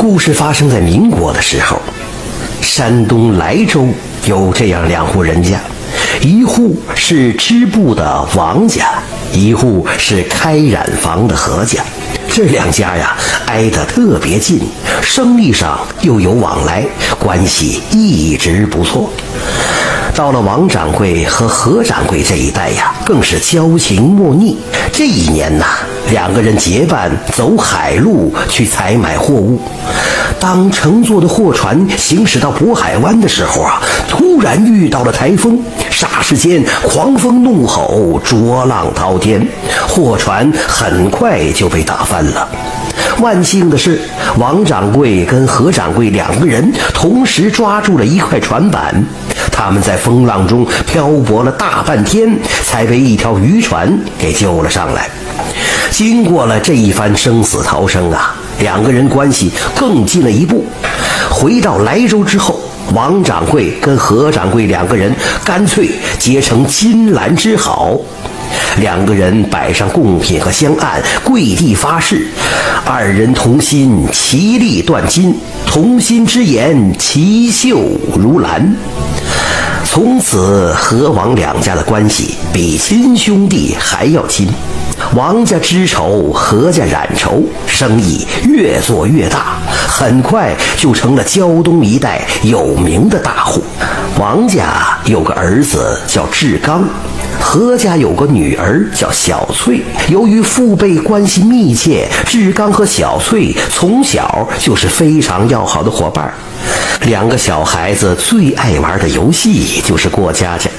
故事发生在民国的时候，山东莱州有这样两户人家，一户是织布的王家，一户是开染坊的何家。这两家呀挨得特别近，生意上又有往来，关系一直不错。到了王掌柜和何掌柜这一代呀，更是交情莫逆。这一年呐，两个人结伴走海路去采买货物。当乘坐的货船行驶到渤海湾的时候啊，突然遇到了台风，霎时间狂风怒吼，浊浪滔天，货船很快就被打翻了。万幸的是，王掌柜跟何掌柜两个人同时抓住了一块船板，他们在风浪中漂泊了大半天，才被一条渔船给救了上来。经过了这一番生死逃生啊，两个人关系更近了一步。回到莱州之后，王掌柜跟何掌柜两个人干脆结成金兰之好。两个人摆上贡品和香案，跪地发誓：二人同心，其利断金；同心之言，其秀如兰。从此，何王两家的关系比亲兄弟还要亲。王家知仇，何家染仇，生意越做越大，很快就成了胶东一带有名的大户。王家有个儿子叫志刚。何家有个女儿叫小翠，由于父辈关系密切，志刚和小翠从小就是非常要好的伙伴。两个小孩子最爱玩的游戏就是过家家，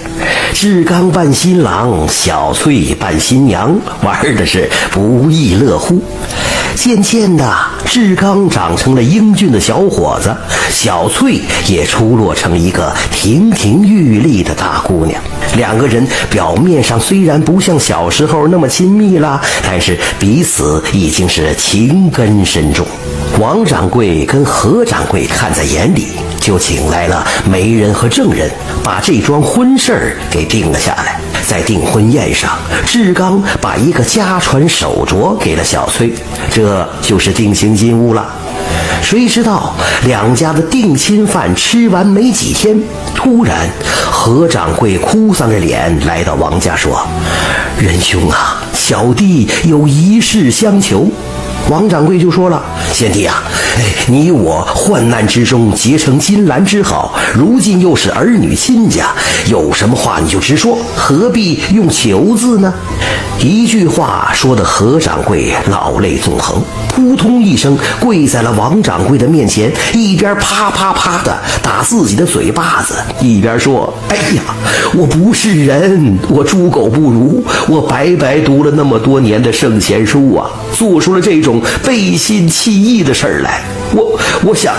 志刚扮新郎，小翠扮新娘，玩的是不亦乐乎。渐渐的，志刚长成了英俊的小伙子，小翠也出落成一个亭亭玉立的大姑娘。两个人表面上虽然不像小时候那么亲密了，但是彼此已经是情根深重。王掌柜跟何掌柜看在眼里，就请来了媒人和证人，把这桩婚事儿给定了下来。在订婚宴上，志刚把一个家传手镯给了小翠，这就是定情金物了。谁知道两家的定亲饭吃完没几天，突然何掌柜哭丧着脸来到王家说：“仁兄啊，小弟有一事相求。”王掌柜就说了：“贤弟啊，你我患难之中结成金兰之好，如今又是儿女亲家，有什么话你就直说，何必用求字呢？”一句话说的何掌柜老泪纵横，扑通一声跪在了王掌柜的面前，一边啪啪啪的打自己的嘴巴子，一边说：“哎呀，我不是人，我猪狗不如，我白白读了那么多年的圣贤书啊，做出了这种背信弃义的事儿来。我我想，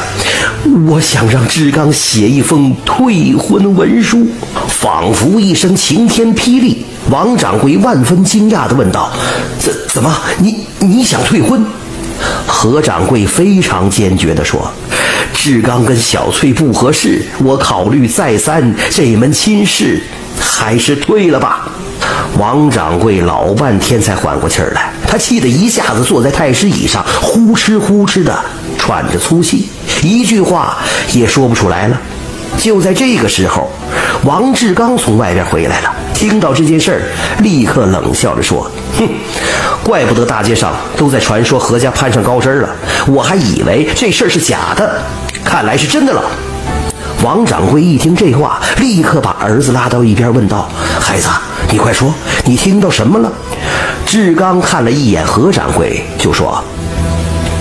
我想让志刚写一封退婚文书。”仿佛一声晴天霹雳。王掌柜万分惊讶地问道：“怎怎么？你你想退婚？”何掌柜非常坚决地说：“志刚跟小翠不合适，我考虑再三，这门亲事还是退了吧。”王掌柜老半天才缓过气儿来，他气得一下子坐在太师椅上，呼哧呼哧的喘着粗气，一句话也说不出来了。就在这个时候，王志刚从外边回来了。听到这件事儿，立刻冷笑着说：“哼，怪不得大街上都在传说何家攀上高枝了，我还以为这事儿是假的，看来是真的了。”王掌柜一听这话，立刻把儿子拉到一边，问道：“孩子，你快说，你听到什么了？”志刚看了一眼何掌柜，就说：“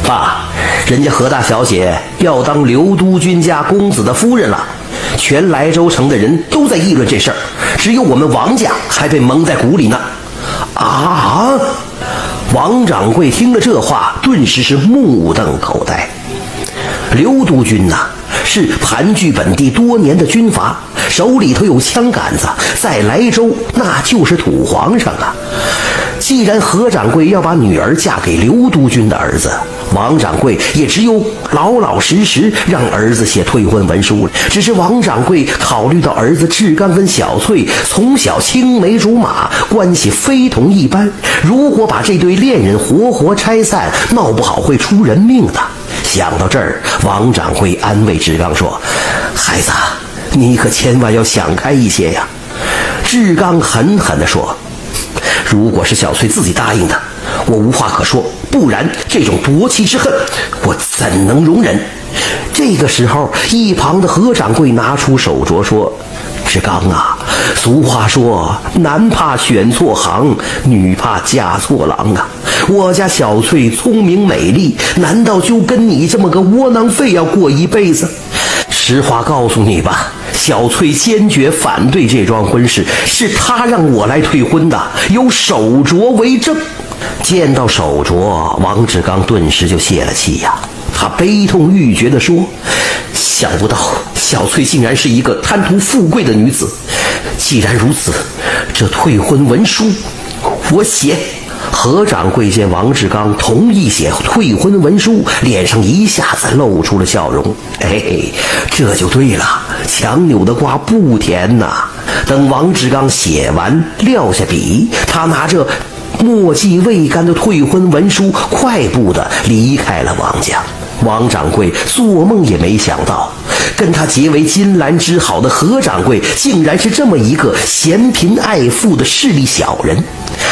爸，人家何大小姐要当刘督军家公子的夫人了。”全莱州城的人都在议论这事儿，只有我们王家还被蒙在鼓里呢。啊！王掌柜听了这话，顿时是目瞪口呆。刘督军呐，是盘踞本地多年的军阀，手里头有枪杆子，在莱州那就是土皇上啊。既然何掌柜要把女儿嫁给刘督军的儿子，王掌柜也只有老老实实让儿子写退婚文书了。只是王掌柜考虑到儿子志刚跟小翠从小青梅竹马，关系非同一般，如果把这对恋人活活拆散，闹不好会出人命的。想到这儿，王掌柜安慰志刚说：“孩子，你可千万要想开一些呀。”志刚狠狠地说：“如果是小翠自己答应的，我无话可说；不然，这种夺妻之恨，我怎能容忍？”这个时候，一旁的何掌柜拿出手镯说：“志刚啊，俗话说，男怕选错行，女怕嫁错郎啊。我家小翠聪明美丽，难道就跟你这么个窝囊废要过一辈子？实话告诉你吧，小翠坚决反对这桩婚事，是她让我来退婚的，有手镯为证。”见到手镯，王志刚顿时就泄了气呀。他悲痛欲绝地说：“想不到小翠竟然是一个贪图富贵的女子。既然如此，这退婚文书我写。”何掌柜见王志刚同意写退婚文书，脸上一下子露出了笑容。哎，这就对了，强扭的瓜不甜呐。等王志刚写完，撂下笔，他拿着墨迹未干的退婚文书，快步的离开了王家。王掌柜做梦也没想到，跟他结为金兰之好的何掌柜，竟然是这么一个嫌贫爱富的势利小人。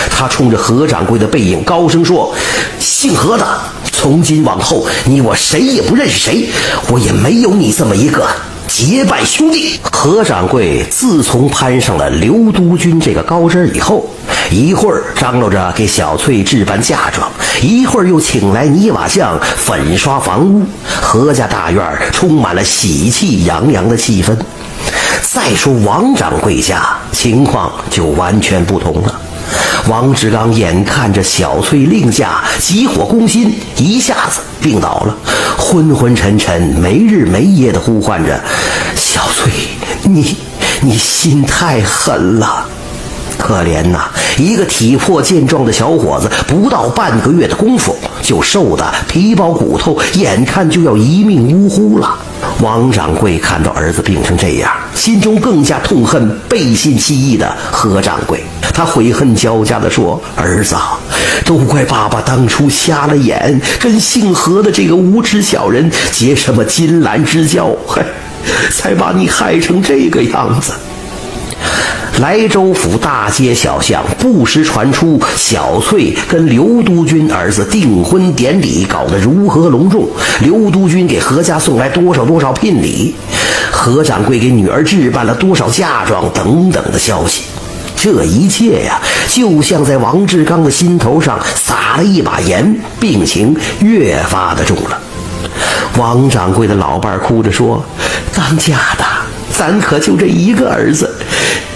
他冲着何掌柜的背影高声说：“姓何的，从今往后你我谁也不认识谁，我也没有你这么一个。”结拜兄弟，何掌柜自从攀上了刘督军这个高枝以后，一会儿张罗着给小翠置办嫁妆，一会儿又请来泥瓦匠粉刷房屋，何家大院充满了喜气洋洋的气氛。再说王掌柜家，情况就完全不同了。王志刚眼看着小翠另嫁，急火攻心，一下子病倒了，昏昏沉沉，没日没夜地呼唤着：“小翠，你，你心太狠了。”可怜呐，一个体魄健壮的小伙子，不到半个月的功夫，就瘦得皮包骨头，眼看就要一命呜呼了。王掌柜看到儿子病成这样，心中更加痛恨背信弃义的何掌柜。他悔恨交加地说：“儿子，都怪爸爸当初瞎了眼，跟姓何的这个无耻小人结什么金兰之交，嘿，才把你害成这个样子。”莱州府大街小巷不时传出小翠跟刘督军儿子订婚典礼搞得如何隆重，刘督军给何家送来多少多少聘礼，何掌柜给女儿置办了多少嫁妆等等的消息。这一切呀，就像在王志刚的心头上撒了一把盐，病情越发的重了。王掌柜的老伴哭着说：“当家的，咱可就这一个儿子。”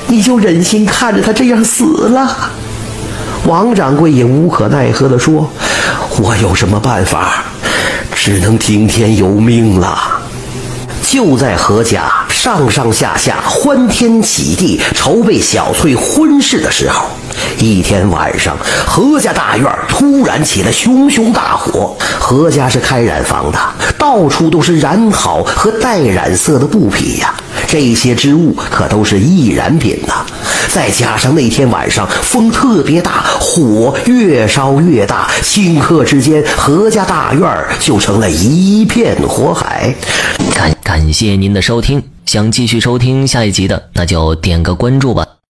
你就忍心看着他这样死了？王掌柜也无可奈何地说：“我有什么办法？只能听天由命了。”就在何家上上下下欢天喜地筹备小翠婚事的时候，一天晚上，何家大院突然起了熊熊大火。何家是开染坊的，到处都是染好和带染色的布匹呀。这些织物可都是易燃品呐。再加上那天晚上风特别大，火越烧越大，顷刻之间，何家大院就成了一片火海。感感谢您的收听，想继续收听下一集的，那就点个关注吧。